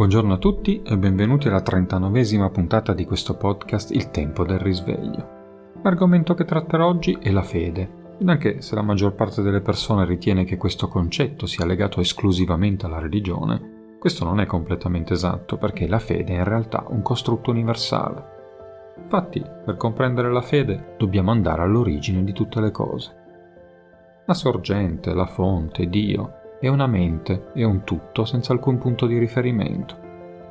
Buongiorno a tutti e benvenuti alla 39esima puntata di questo podcast Il tempo del risveglio. L'argomento che tratterò oggi è la fede, ed anche se la maggior parte delle persone ritiene che questo concetto sia legato esclusivamente alla religione, questo non è completamente esatto perché la fede è in realtà un costrutto universale. Infatti, per comprendere la fede dobbiamo andare all'origine di tutte le cose. La sorgente, la fonte, Dio, è una mente, è un tutto senza alcun punto di riferimento.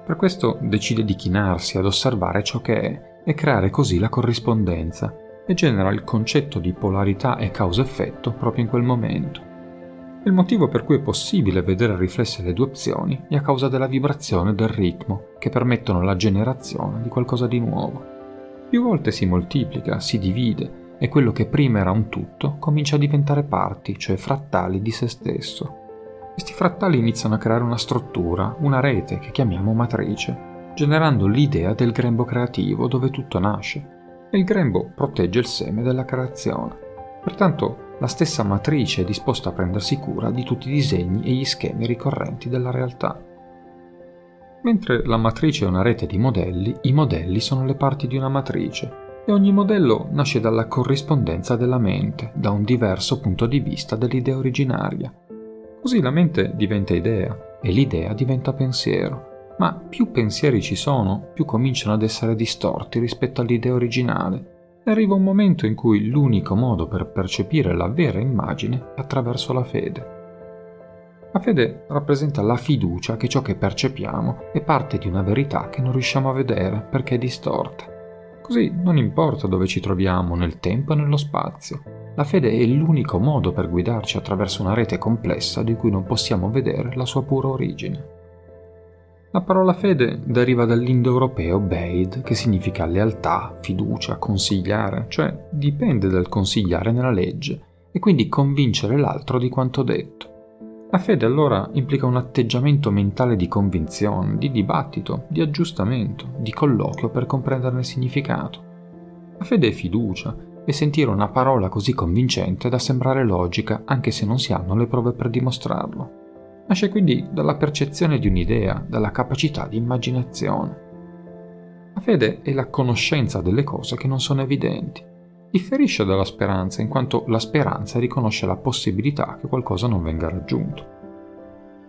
Per questo decide di chinarsi ad osservare ciò che è e creare così la corrispondenza e genera il concetto di polarità e causa-effetto proprio in quel momento. Il motivo per cui è possibile vedere riflesse le due opzioni è a causa della vibrazione e del ritmo che permettono la generazione di qualcosa di nuovo. Più volte si moltiplica, si divide e quello che prima era un tutto comincia a diventare parti, cioè frattali di se stesso. Questi frattali iniziano a creare una struttura, una rete che chiamiamo matrice, generando l'idea del grembo creativo dove tutto nasce. Il grembo protegge il seme della creazione. Pertanto la stessa matrice è disposta a prendersi cura di tutti i disegni e gli schemi ricorrenti della realtà. Mentre la matrice è una rete di modelli, i modelli sono le parti di una matrice e ogni modello nasce dalla corrispondenza della mente, da un diverso punto di vista dell'idea originaria. Così la mente diventa idea e l'idea diventa pensiero. Ma più pensieri ci sono, più cominciano ad essere distorti rispetto all'idea originale. E arriva un momento in cui l'unico modo per percepire la vera immagine è attraverso la fede. La fede rappresenta la fiducia che ciò che percepiamo è parte di una verità che non riusciamo a vedere perché è distorta. Così non importa dove ci troviamo nel tempo e nello spazio, la fede è l'unico modo per guidarci attraverso una rete complessa di cui non possiamo vedere la sua pura origine. La parola fede deriva dall'indoeuropeo beid, che significa lealtà, fiducia, consigliare, cioè dipende dal consigliare nella legge e quindi convincere l'altro di quanto detto. La fede allora implica un atteggiamento mentale di convinzione, di dibattito, di aggiustamento, di colloquio per comprenderne il significato. La fede è fiducia, e sentire una parola così convincente da sembrare logica anche se non si hanno le prove per dimostrarlo. Nasce quindi dalla percezione di un'idea, dalla capacità di immaginazione. La fede è la conoscenza delle cose che non sono evidenti. Differisce dalla speranza in quanto la speranza riconosce la possibilità che qualcosa non venga raggiunto.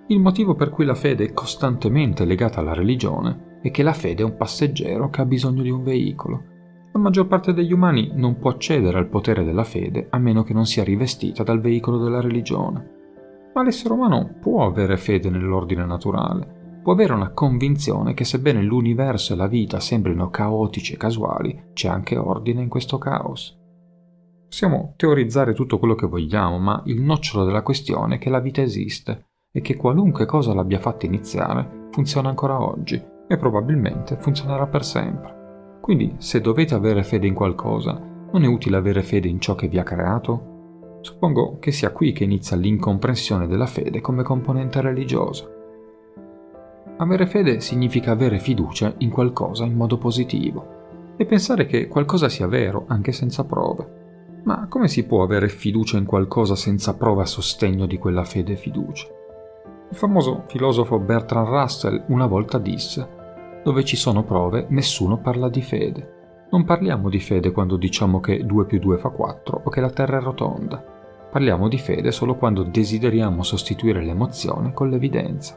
Il motivo per cui la fede è costantemente legata alla religione è che la fede è un passeggero che ha bisogno di un veicolo la maggior parte degli umani non può accedere al potere della fede a meno che non sia rivestita dal veicolo della religione. Ma l'essere umano può avere fede nell'ordine naturale, può avere una convinzione che sebbene l'universo e la vita sembrino caotici e casuali, c'è anche ordine in questo caos. Possiamo teorizzare tutto quello che vogliamo, ma il nocciolo della questione è che la vita esiste e che qualunque cosa l'abbia fatta iniziare funziona ancora oggi e probabilmente funzionerà per sempre. Quindi, se dovete avere fede in qualcosa, non è utile avere fede in ciò che vi ha creato? Suppongo che sia qui che inizia l'incomprensione della fede come componente religiosa. Avere fede significa avere fiducia in qualcosa in modo positivo e pensare che qualcosa sia vero anche senza prove. Ma come si può avere fiducia in qualcosa senza prove a sostegno di quella fede e fiducia? Il famoso filosofo Bertrand Russell una volta disse dove ci sono prove, nessuno parla di fede. Non parliamo di fede quando diciamo che 2 più 2 fa 4 o che la Terra è rotonda. Parliamo di fede solo quando desideriamo sostituire l'emozione con l'evidenza.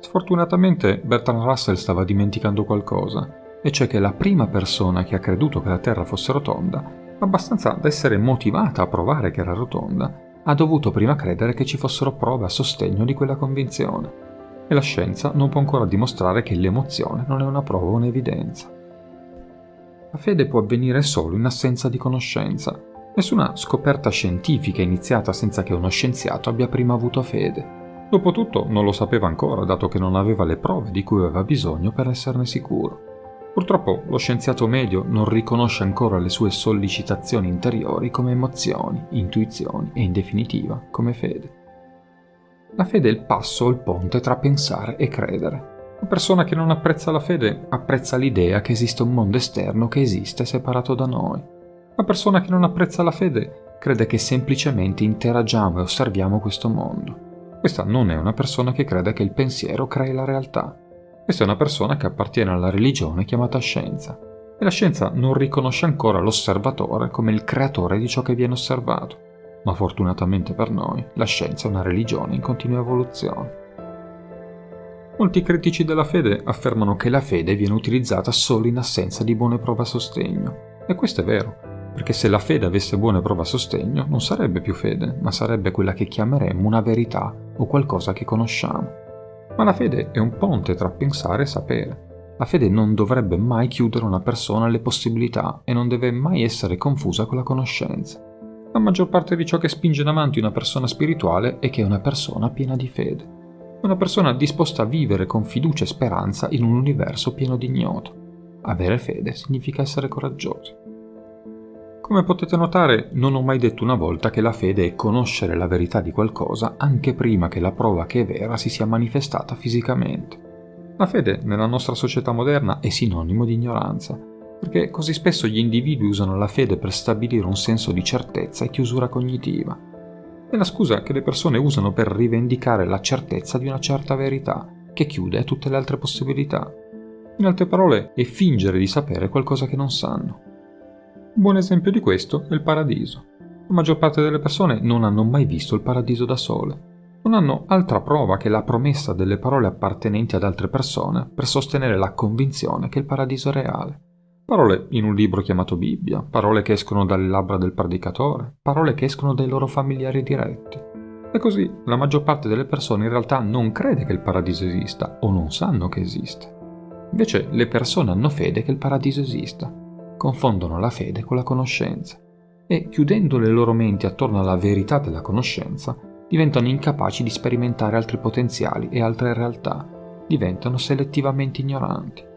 Sfortunatamente Bertrand Russell stava dimenticando qualcosa, e cioè che la prima persona che ha creduto che la Terra fosse rotonda, abbastanza da essere motivata a provare che era rotonda, ha dovuto prima credere che ci fossero prove a sostegno di quella convinzione e la scienza non può ancora dimostrare che l'emozione non è una prova o un'evidenza. La fede può avvenire solo in assenza di conoscenza. Nessuna scoperta scientifica è iniziata senza che uno scienziato abbia prima avuto fede. Dopotutto non lo sapeva ancora, dato che non aveva le prove di cui aveva bisogno per esserne sicuro. Purtroppo lo scienziato medio non riconosce ancora le sue sollecitazioni interiori come emozioni, intuizioni e in definitiva come fede. La fede è il passo o il ponte tra pensare e credere. La persona che non apprezza la fede apprezza l'idea che esiste un mondo esterno che esiste separato da noi. La persona che non apprezza la fede crede che semplicemente interagiamo e osserviamo questo mondo. Questa non è una persona che crede che il pensiero crei la realtà. Questa è una persona che appartiene alla religione chiamata scienza e la scienza non riconosce ancora l'osservatore come il creatore di ciò che viene osservato. Ma fortunatamente per noi, la scienza è una religione in continua evoluzione. Molti critici della fede affermano che la fede viene utilizzata solo in assenza di buone prove a sostegno. E questo è vero, perché se la fede avesse buone prove a sostegno non sarebbe più fede, ma sarebbe quella che chiameremmo una verità o qualcosa che conosciamo. Ma la fede è un ponte tra pensare e sapere. La fede non dovrebbe mai chiudere una persona alle possibilità e non deve mai essere confusa con la conoscenza. La maggior parte di ciò che spinge in avanti una persona spirituale è che è una persona piena di fede una persona disposta a vivere con fiducia e speranza in un universo pieno di ignoto. Avere fede significa essere coraggiosi. Come potete notare, non ho mai detto una volta che la fede è conoscere la verità di qualcosa anche prima che la prova che è vera si sia manifestata fisicamente. La fede nella nostra società moderna è sinonimo di ignoranza, perché così spesso gli individui usano la fede per stabilire un senso di certezza e chiusura cognitiva è la scusa che le persone usano per rivendicare la certezza di una certa verità, che chiude tutte le altre possibilità. In altre parole, è fingere di sapere qualcosa che non sanno. Un buon esempio di questo è il paradiso. La maggior parte delle persone non hanno mai visto il paradiso da sole. Non hanno altra prova che la promessa delle parole appartenenti ad altre persone per sostenere la convinzione che il paradiso è reale. Parole in un libro chiamato Bibbia, parole che escono dalle labbra del predicatore, parole che escono dai loro familiari diretti. E così la maggior parte delle persone in realtà non crede che il paradiso esista o non sanno che esiste. Invece le persone hanno fede che il paradiso esista, confondono la fede con la conoscenza e chiudendo le loro menti attorno alla verità della conoscenza, diventano incapaci di sperimentare altri potenziali e altre realtà, diventano selettivamente ignoranti.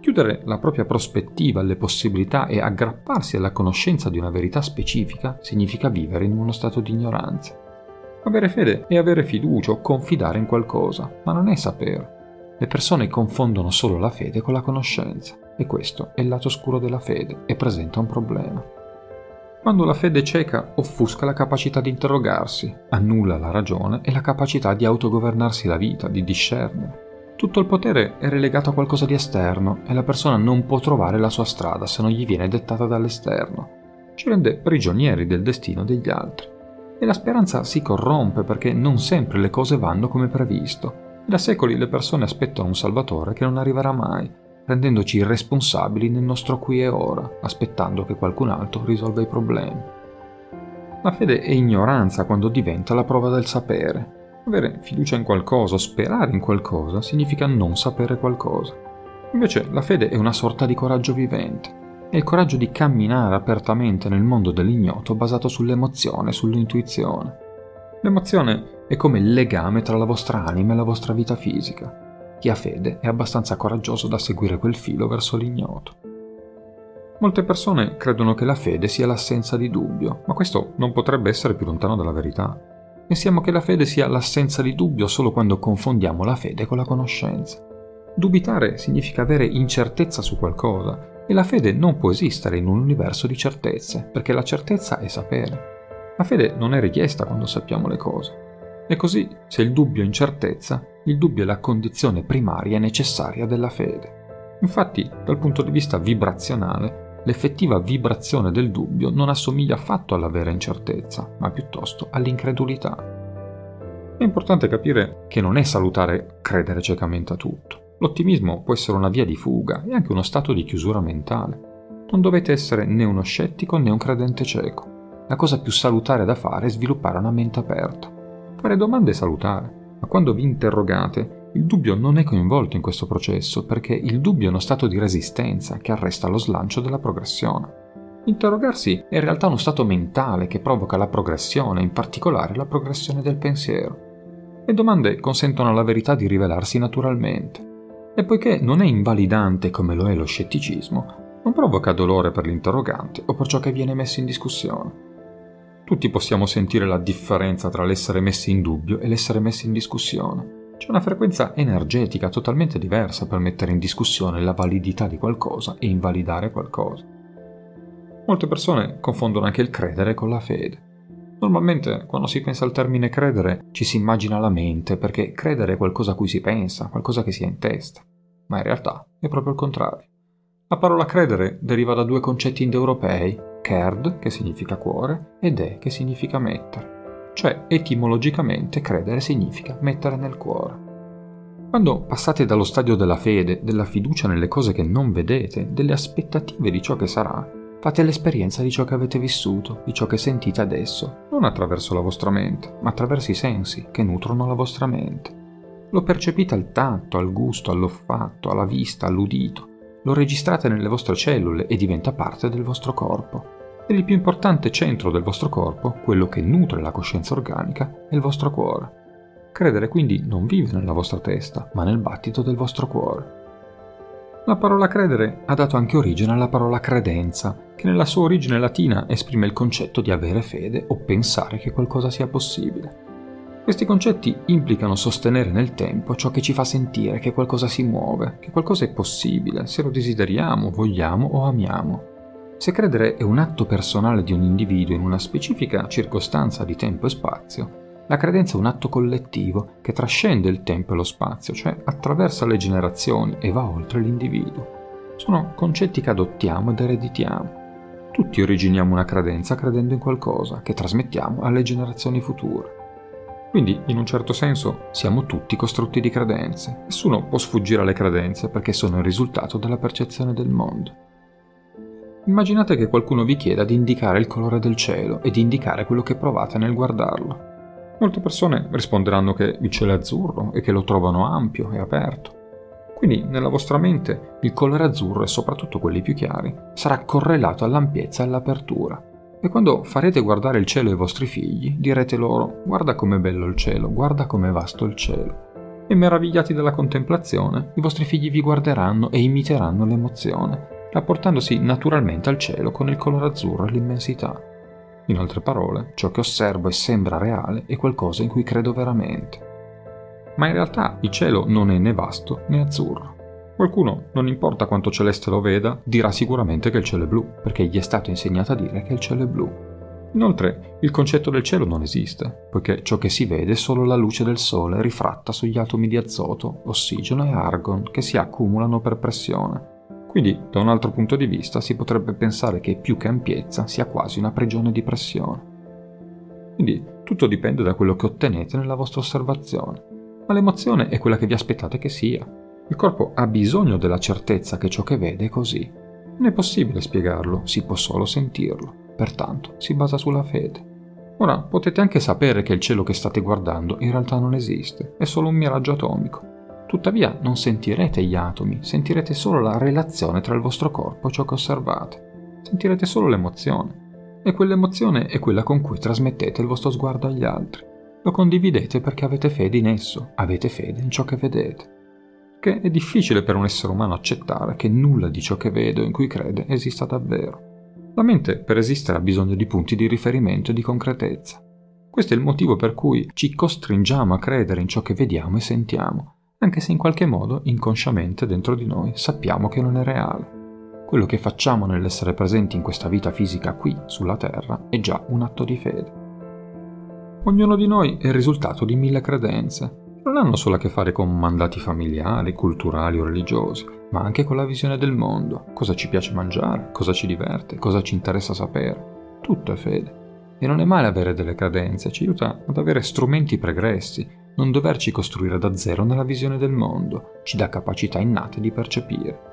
Chiudere la propria prospettiva alle possibilità e aggrapparsi alla conoscenza di una verità specifica significa vivere in uno stato di ignoranza. Avere fede è avere fiducia o confidare in qualcosa, ma non è sapere. Le persone confondono solo la fede con la conoscenza e questo è il lato oscuro della fede e presenta un problema. Quando la fede cieca offusca la capacità di interrogarsi, annulla la ragione e la capacità di autogovernarsi la vita, di discernere. Tutto il potere è relegato a qualcosa di esterno e la persona non può trovare la sua strada se non gli viene dettata dall'esterno. Ci rende prigionieri del destino degli altri. E la speranza si corrompe perché non sempre le cose vanno come previsto. Da secoli le persone aspettano un salvatore che non arriverà mai, rendendoci irresponsabili nel nostro qui e ora, aspettando che qualcun altro risolva i problemi. La fede è ignoranza quando diventa la prova del sapere, avere fiducia in qualcosa, sperare in qualcosa, significa non sapere qualcosa. Invece la fede è una sorta di coraggio vivente. È il coraggio di camminare apertamente nel mondo dell'ignoto basato sull'emozione, sull'intuizione. L'emozione è come il legame tra la vostra anima e la vostra vita fisica. Chi ha fede è abbastanza coraggioso da seguire quel filo verso l'ignoto. Molte persone credono che la fede sia l'assenza di dubbio, ma questo non potrebbe essere più lontano dalla verità. Pensiamo che la fede sia l'assenza di dubbio solo quando confondiamo la fede con la conoscenza. Dubitare significa avere incertezza su qualcosa e la fede non può esistere in un universo di certezze, perché la certezza è sapere. La fede non è richiesta quando sappiamo le cose. E così, se il dubbio è incertezza, il dubbio è la condizione primaria e necessaria della fede. Infatti, dal punto di vista vibrazionale, l'effettiva vibrazione del dubbio non assomiglia affatto alla vera incertezza, ma piuttosto all'incredulità. È importante capire che non è salutare credere ciecamente a tutto. L'ottimismo può essere una via di fuga e anche uno stato di chiusura mentale. Non dovete essere né uno scettico né un credente cieco. La cosa più salutare da fare è sviluppare una mente aperta. Fare domande è salutare, ma quando vi interrogate il dubbio non è coinvolto in questo processo perché il dubbio è uno stato di resistenza che arresta lo slancio della progressione. Interrogarsi è in realtà uno stato mentale che provoca la progressione, in particolare la progressione del pensiero. Le domande consentono alla verità di rivelarsi naturalmente. E poiché non è invalidante come lo è lo scetticismo, non provoca dolore per l'interrogante o per ciò che viene messo in discussione. Tutti possiamo sentire la differenza tra l'essere messi in dubbio e l'essere messi in discussione. C'è una frequenza energetica totalmente diversa per mettere in discussione la validità di qualcosa e invalidare qualcosa. Molte persone confondono anche il credere con la fede. Normalmente quando si pensa al termine credere ci si immagina la mente perché credere è qualcosa a cui si pensa, qualcosa che si ha in testa. ma in realtà è proprio il contrario. La parola credere deriva da due concetti indoeuropei, kerd, che significa cuore, e de, che significa mettere. Cioè, etimologicamente, credere significa mettere nel cuore. Quando passate dallo stadio della fede, della fiducia nelle cose che non vedete, delle aspettative di ciò che sarà, fate l'esperienza di ciò che avete vissuto, di ciò che sentite adesso, non attraverso la vostra mente, ma attraverso i sensi che nutrono la vostra mente. Lo percepite al tatto, al gusto, all'olfatto, alla vista, all'udito, lo registrate nelle vostre cellule e diventa parte del vostro corpo. E il più importante centro del vostro corpo, quello che nutre la coscienza organica, è il vostro cuore. Credere quindi non vive nella vostra testa, ma nel battito del vostro cuore. La parola credere ha dato anche origine alla parola credenza, che nella sua origine latina esprime il concetto di avere fede o pensare che qualcosa sia possibile. Questi concetti implicano sostenere nel tempo ciò che ci fa sentire che qualcosa si muove, che qualcosa è possibile, se lo desideriamo, vogliamo o amiamo. Se credere è un atto personale di un individuo in una specifica circostanza di tempo e spazio, la credenza è un atto collettivo che trascende il tempo e lo spazio, cioè attraversa le generazioni e va oltre l'individuo. Sono concetti che adottiamo ed ereditiamo. Tutti originiamo una credenza credendo in qualcosa che trasmettiamo alle generazioni future. Quindi, in un certo senso, siamo tutti costrutti di credenze. Nessuno può sfuggire alle credenze perché sono il risultato della percezione del mondo. Immaginate che qualcuno vi chieda di indicare il colore del cielo e di indicare quello che provate nel guardarlo. Molte persone risponderanno che il cielo è azzurro e che lo trovano ampio e aperto. Quindi nella vostra mente il colore azzurro e soprattutto quelli più chiari sarà correlato all'ampiezza e all'apertura. E quando farete guardare il cielo ai vostri figli, direte loro guarda com'è bello il cielo, guarda com'è vasto il cielo. E meravigliati dalla contemplazione, i vostri figli vi guarderanno e imiteranno l'emozione, rapportandosi naturalmente al cielo con il colore azzurro e l'immensità. In altre parole, ciò che osservo e sembra reale è qualcosa in cui credo veramente. Ma in realtà il cielo non è né vasto né azzurro. Qualcuno, non importa quanto celeste lo veda, dirà sicuramente che il cielo è blu, perché gli è stato insegnato a dire che il cielo è blu. Inoltre, il concetto del cielo non esiste, poiché ciò che si vede è solo la luce del sole rifratta sugli atomi di azoto, ossigeno e argon che si accumulano per pressione quindi, da un altro punto di vista, si potrebbe pensare che più che ampiezza sia quasi una prigione di pressione. Quindi, tutto dipende da quello che ottenete nella vostra osservazione. Ma l'emozione è quella che vi aspettate che sia. Il corpo ha bisogno della certezza che ciò che vede è così. Non è possibile spiegarlo, si può solo sentirlo. Pertanto, si basa sulla fede. Ora, potete anche sapere che il cielo che state guardando in realtà non esiste, è solo un miraggio atomico. Tuttavia non sentirete gli atomi, sentirete solo la relazione tra il vostro corpo e ciò che osservate. Sentirete solo l'emozione. E quell'emozione è quella con cui trasmettete il vostro sguardo agli altri. Lo condividete perché avete fede in esso, avete fede in ciò che vedete. Che è difficile per un essere umano accettare che nulla di ciò che vede o in cui crede esista davvero. La mente per esistere ha bisogno di punti di riferimento e di concretezza. Questo è il motivo per cui ci costringiamo a credere in ciò che vediamo e sentiamo, anche se in qualche modo, inconsciamente dentro di noi, sappiamo che non è reale. Quello che facciamo nell'essere presenti in questa vita fisica qui, sulla Terra, è già un atto di fede. Ognuno di noi è il risultato di mille credenze, non hanno solo a che fare con mandati familiari, culturali o religiosi, ma anche con la visione del mondo, cosa ci piace mangiare, cosa ci diverte, cosa ci interessa sapere. Tutto è fede. E non è male avere delle credenze, ci aiuta ad avere strumenti pregressi, non doverci costruire da zero nella visione del mondo, ci dà capacità innate di percepire.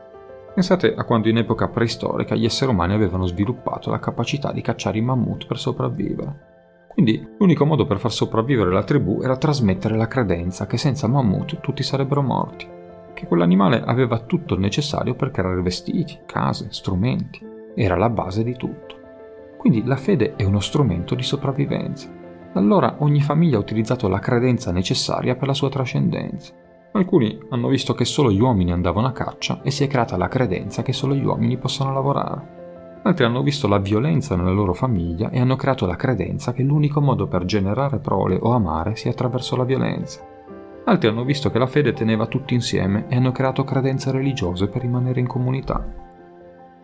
Pensate a quando in epoca preistorica gli esseri umani avevano sviluppato la capacità di cacciare i mammut per sopravvivere. Quindi l'unico modo per far sopravvivere la tribù era trasmettere la credenza che senza mammut tutti sarebbero morti, che quell'animale aveva tutto il necessario per creare vestiti, case, strumenti, era la base di tutto. Quindi la fede è uno strumento di sopravvivenza da allora ogni famiglia ha utilizzato la credenza necessaria per la sua trascendenza. Alcuni hanno visto che solo gli uomini andavano a caccia e si è creata la credenza che solo gli uomini possono lavorare. Altri hanno visto la violenza nella loro famiglia e hanno creato la credenza che l'unico modo per generare prole o amare sia attraverso la violenza. Altri hanno visto che la fede teneva tutti insieme e hanno creato credenze religiose per rimanere in comunità.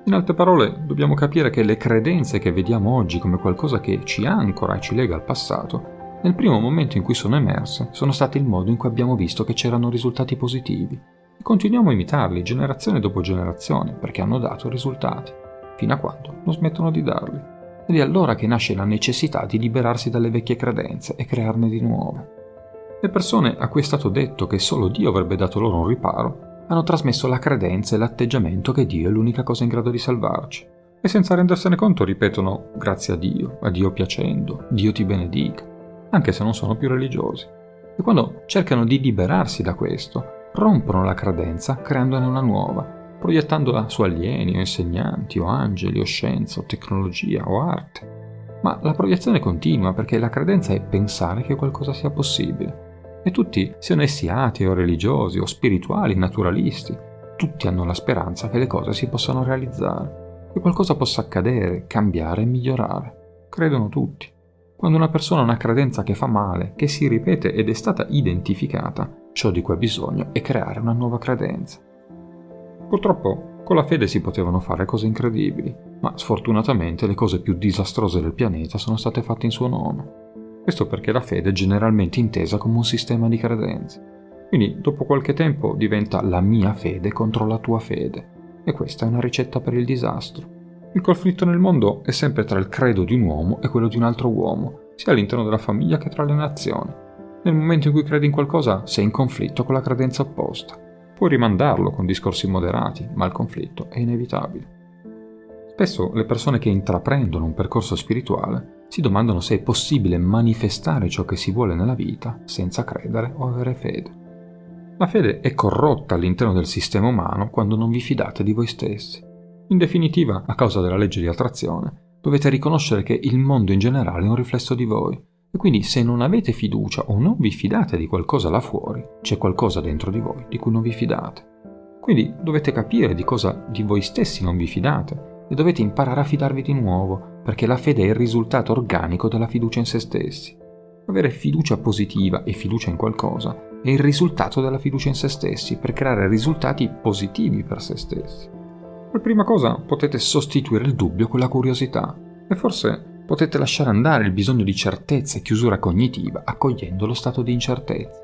In altre parole, dobbiamo capire che le credenze che vediamo oggi come qualcosa che ci ancora e ci lega al passato, nel primo momento in cui sono emerse, sono state il modo in cui abbiamo visto che c'erano risultati positivi. e continuiamo a imitarli generazione dopo generazione perché hanno dato risultati, fino a quando non smettono di darli. Ed è allora che nasce la necessità di liberarsi dalle vecchie credenze e crearne di nuove. Le persone a cui è stato detto che solo Dio avrebbe dato loro un riparo hanno trasmesso la credenza e l'atteggiamento che Dio è l'unica cosa in grado di salvarci. E senza rendersene conto ripetono grazie a Dio, a Dio piacendo, Dio ti benedica, anche se non sono più religiosi. E quando cercano di liberarsi da questo, rompono la credenza creandone una nuova, proiettandola su alieni o insegnanti o angeli o scienza o tecnologia o arte. Ma la proiezione continua perché la credenza è pensare che qualcosa sia possibile e tutti, siano essi atei o religiosi o spirituali, naturalisti, tutti hanno la speranza che le cose si possano realizzare, che qualcosa possa accadere, cambiare e migliorare. Credono tutti. Quando una persona ha una credenza che fa male, che si ripete ed è stata identificata, ciò di cui ha bisogno è creare una nuova credenza. Purtroppo con la fede si potevano fare cose incredibili, ma sfortunatamente le cose più disastrose del pianeta sono state fatte in suo nome. Questo perché la fede è generalmente intesa come un sistema di credenze. Quindi dopo qualche tempo diventa la mia fede contro la tua fede. E questa è una ricetta per il disastro. Il conflitto nel mondo è sempre tra il credo di un uomo e quello di un altro uomo, sia all'interno della famiglia che tra le nazioni. Nel momento in cui credi in qualcosa, sei in conflitto con la credenza opposta. Puoi rimandarlo con discorsi moderati, ma il conflitto è inevitabile. Spesso le persone che intraprendono un percorso spirituale si domandano se è possibile manifestare ciò che si vuole nella vita senza credere o avere fede. La fede è corrotta all'interno del sistema umano quando non vi fidate di voi stessi. In definitiva, a causa della legge di attrazione, dovete riconoscere che il mondo in generale è un riflesso di voi. E quindi se non avete fiducia o non vi fidate di qualcosa là fuori, c'è qualcosa dentro di voi di cui non vi fidate. Quindi dovete capire di cosa di voi stessi non vi fidate e dovete imparare a fidarvi di nuovo, perché la fede è il risultato organico della fiducia in se stessi. Avere fiducia positiva e fiducia in qualcosa è il risultato della fiducia in se stessi per creare risultati positivi per se stessi. Per prima cosa potete sostituire il dubbio con la curiosità e forse potete lasciare andare il bisogno di certezza e chiusura cognitiva accogliendo lo stato di incertezza.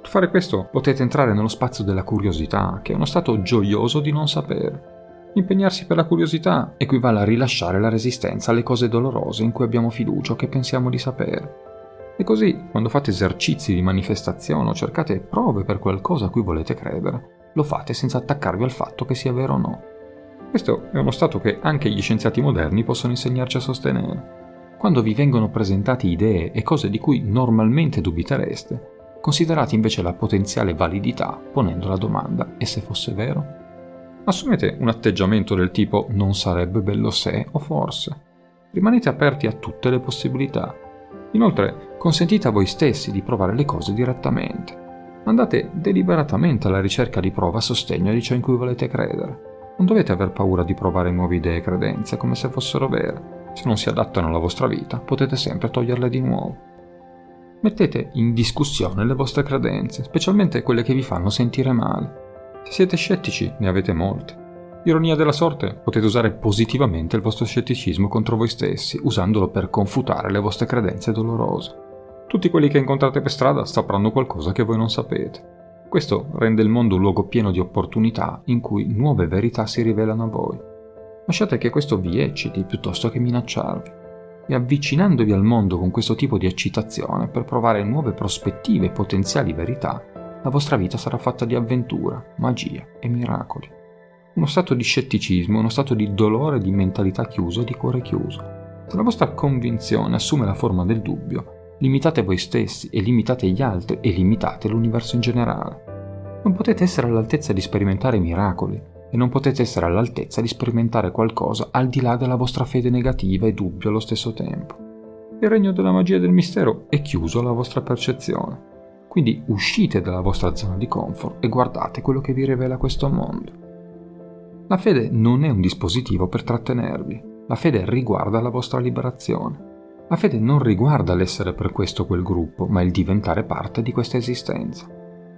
Per fare questo potete entrare nello spazio della curiosità, che è uno stato gioioso di non sapere. Impegnarsi per la curiosità equivale a rilasciare la resistenza alle cose dolorose in cui abbiamo fiducia o che pensiamo di sapere. E così, quando fate esercizi di manifestazione o cercate prove per qualcosa a cui volete credere, lo fate senza attaccarvi al fatto che sia vero o no. Questo è uno stato che anche gli scienziati moderni possono insegnarci a sostenere. Quando vi vengono presentati idee e cose di cui normalmente dubitereste, considerate invece la potenziale validità ponendo la domanda e se fosse vero? Assumete un atteggiamento del tipo non sarebbe bello se o forse. Rimanete aperti a tutte le possibilità. Inoltre, consentite a voi stessi di provare le cose direttamente. Andate deliberatamente alla ricerca di prova a sostegno di ciò in cui volete credere. Non dovete aver paura di provare nuove idee e credenze come se fossero vere. Se non si adattano alla vostra vita, potete sempre toglierle di nuovo. Mettete in discussione le vostre credenze, specialmente quelle che vi fanno sentire male. Se siete scettici, ne avete molte. Ironia della sorte, potete usare positivamente il vostro scetticismo contro voi stessi, usandolo per confutare le vostre credenze dolorose. Tutti quelli che incontrate per strada sapranno qualcosa che voi non sapete. Questo rende il mondo un luogo pieno di opportunità in cui nuove verità si rivelano a voi. Lasciate che questo vi ecciti piuttosto che minacciarvi. E avvicinandovi al mondo con questo tipo di eccitazione per provare nuove prospettive e potenziali verità, la vostra vita sarà fatta di avventura, magia e miracoli. Uno stato di scetticismo, uno stato di dolore, di mentalità chiusa e di cuore chiuso. Se la vostra convinzione assume la forma del dubbio, limitate voi stessi e limitate gli altri e limitate l'universo in generale. Non potete essere all'altezza di sperimentare miracoli e non potete essere all'altezza di sperimentare qualcosa al di là della vostra fede negativa e dubbio allo stesso tempo. Il regno della magia e del mistero è chiuso alla vostra percezione. Quindi uscite dalla vostra zona di comfort e guardate quello che vi rivela questo mondo. La fede non è un dispositivo per trattenervi, la fede riguarda la vostra liberazione. La fede non riguarda l'essere per questo o quel gruppo, ma il diventare parte di questa esistenza.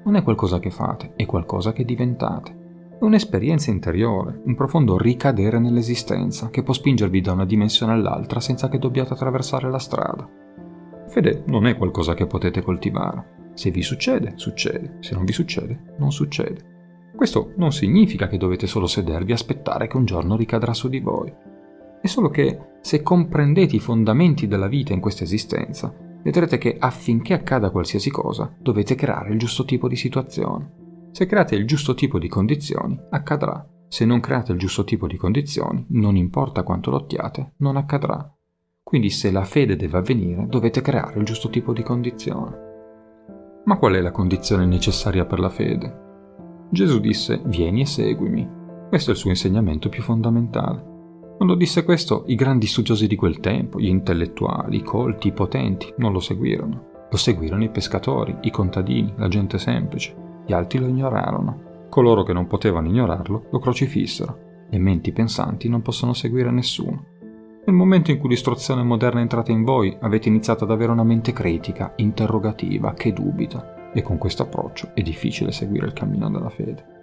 Non è qualcosa che fate, è qualcosa che diventate. È un'esperienza interiore, un profondo ricadere nell'esistenza che può spingervi da una dimensione all'altra senza che dobbiate attraversare la strada. Fede non è qualcosa che potete coltivare, se vi succede, succede, se non vi succede, non succede. Questo non significa che dovete solo sedervi e aspettare che un giorno ricadrà su di voi. È solo che se comprendete i fondamenti della vita in questa esistenza, vedrete che affinché accada qualsiasi cosa, dovete creare il giusto tipo di situazione. Se create il giusto tipo di condizioni, accadrà. Se non create il giusto tipo di condizioni, non importa quanto lottiate, non accadrà. Quindi se la fede deve avvenire, dovete creare il giusto tipo di condizione. Ma qual è la condizione necessaria per la fede? Gesù disse, vieni e seguimi. Questo è il suo insegnamento più fondamentale. Quando disse questo, i grandi studiosi di quel tempo, gli intellettuali, i colti, i potenti, non lo seguirono. Lo seguirono i pescatori, i contadini, la gente semplice. Gli altri lo ignorarono. Coloro che non potevano ignorarlo lo crocifissero. Le menti pensanti non possono seguire nessuno. Nel momento in cui l'istruzione moderna è entrata in voi, avete iniziato ad avere una mente critica, interrogativa, che dubita e con questo approccio è difficile seguire il cammino della fede.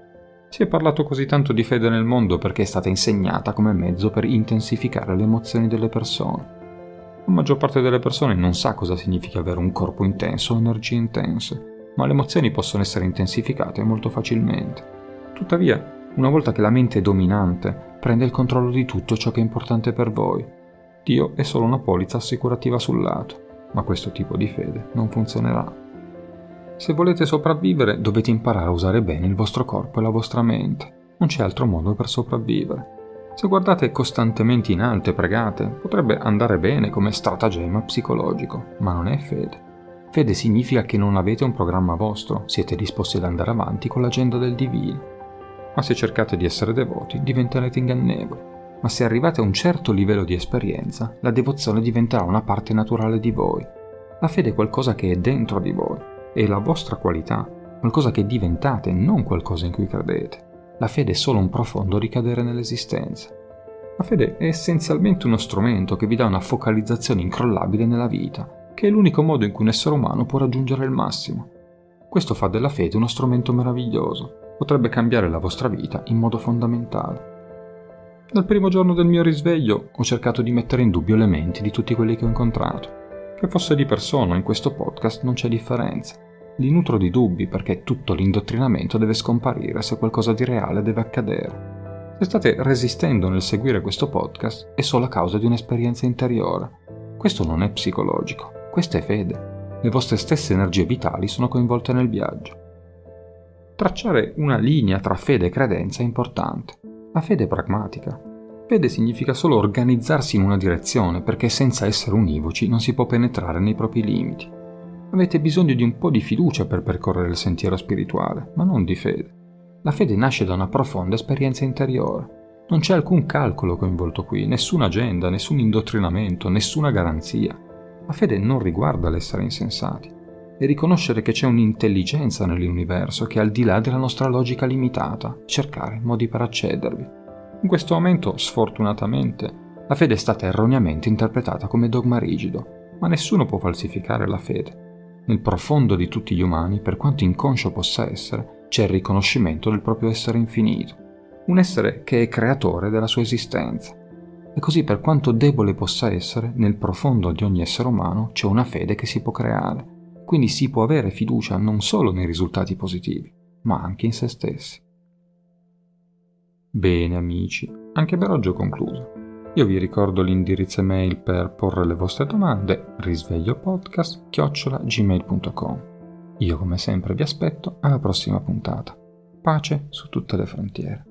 Si è parlato così tanto di fede nel mondo perché è stata insegnata come mezzo per intensificare le emozioni delle persone. La maggior parte delle persone non sa cosa significa avere un corpo intenso o energie intense, ma le emozioni possono essere intensificate molto facilmente. Tuttavia, una volta che la mente è dominante, prende il controllo di tutto ciò che è importante per voi. Dio è solo una polizza assicurativa sul lato, ma questo tipo di fede non funzionerà. Se volete sopravvivere dovete imparare a usare bene il vostro corpo e la vostra mente. Non c'è altro modo per sopravvivere. Se guardate costantemente in alto e pregate, potrebbe andare bene come stratagemma psicologico, ma non è fede. Fede significa che non avete un programma vostro, siete disposti ad andare avanti con l'agenda del divino. Ma se cercate di essere devoti, diventerete ingannevoli. Ma se arrivate a un certo livello di esperienza, la devozione diventerà una parte naturale di voi. La fede è qualcosa che è dentro di voi è la vostra qualità, qualcosa che diventate, non qualcosa in cui credete. La fede è solo un profondo ricadere nell'esistenza. La fede è essenzialmente uno strumento che vi dà una focalizzazione incrollabile nella vita, che è l'unico modo in cui un essere umano può raggiungere il massimo. Questo fa della fede uno strumento meraviglioso, potrebbe cambiare la vostra vita in modo fondamentale. Dal primo giorno del mio risveglio ho cercato di mettere in dubbio le menti di tutti quelli che ho incontrato. Che fosse di persona in questo podcast non c'è differenza li nutro di dubbi perché tutto l'indottrinamento deve scomparire se qualcosa di reale deve accadere. Se state resistendo nel seguire questo podcast è solo a causa di un'esperienza interiore. Questo non è psicologico, questa è fede. Le vostre stesse energie vitali sono coinvolte nel viaggio. Tracciare una linea tra fede e credenza è importante. La fede è pragmatica. Fede significa solo organizzarsi in una direzione perché senza essere univoci non si può penetrare nei propri limiti. Avete bisogno di un po' di fiducia per percorrere il sentiero spirituale, ma non di fede. La fede nasce da una profonda esperienza interiore. Non c'è alcun calcolo coinvolto qui, nessuna agenda, nessun indottrinamento, nessuna garanzia. La fede non riguarda l'essere insensati, è riconoscere che c'è un'intelligenza nell'universo che è al di là della nostra logica limitata, cercare modi per accedervi. In questo momento, sfortunatamente, la fede è stata erroneamente interpretata come dogma rigido, ma nessuno può falsificare la fede. Nel profondo di tutti gli umani, per quanto inconscio possa essere, c'è il riconoscimento del proprio essere infinito, un essere che è creatore della sua esistenza. E così per quanto debole possa essere, nel profondo di ogni essere umano c'è una fede che si può creare, quindi si può avere fiducia non solo nei risultati positivi, ma anche in se stessi. Bene amici, anche per oggi ho concluso. Io vi ricordo l'indirizzo email per porre le vostre domande, risvegliopodcast-gmail.com. Io come sempre vi aspetto alla prossima puntata. Pace su tutte le frontiere.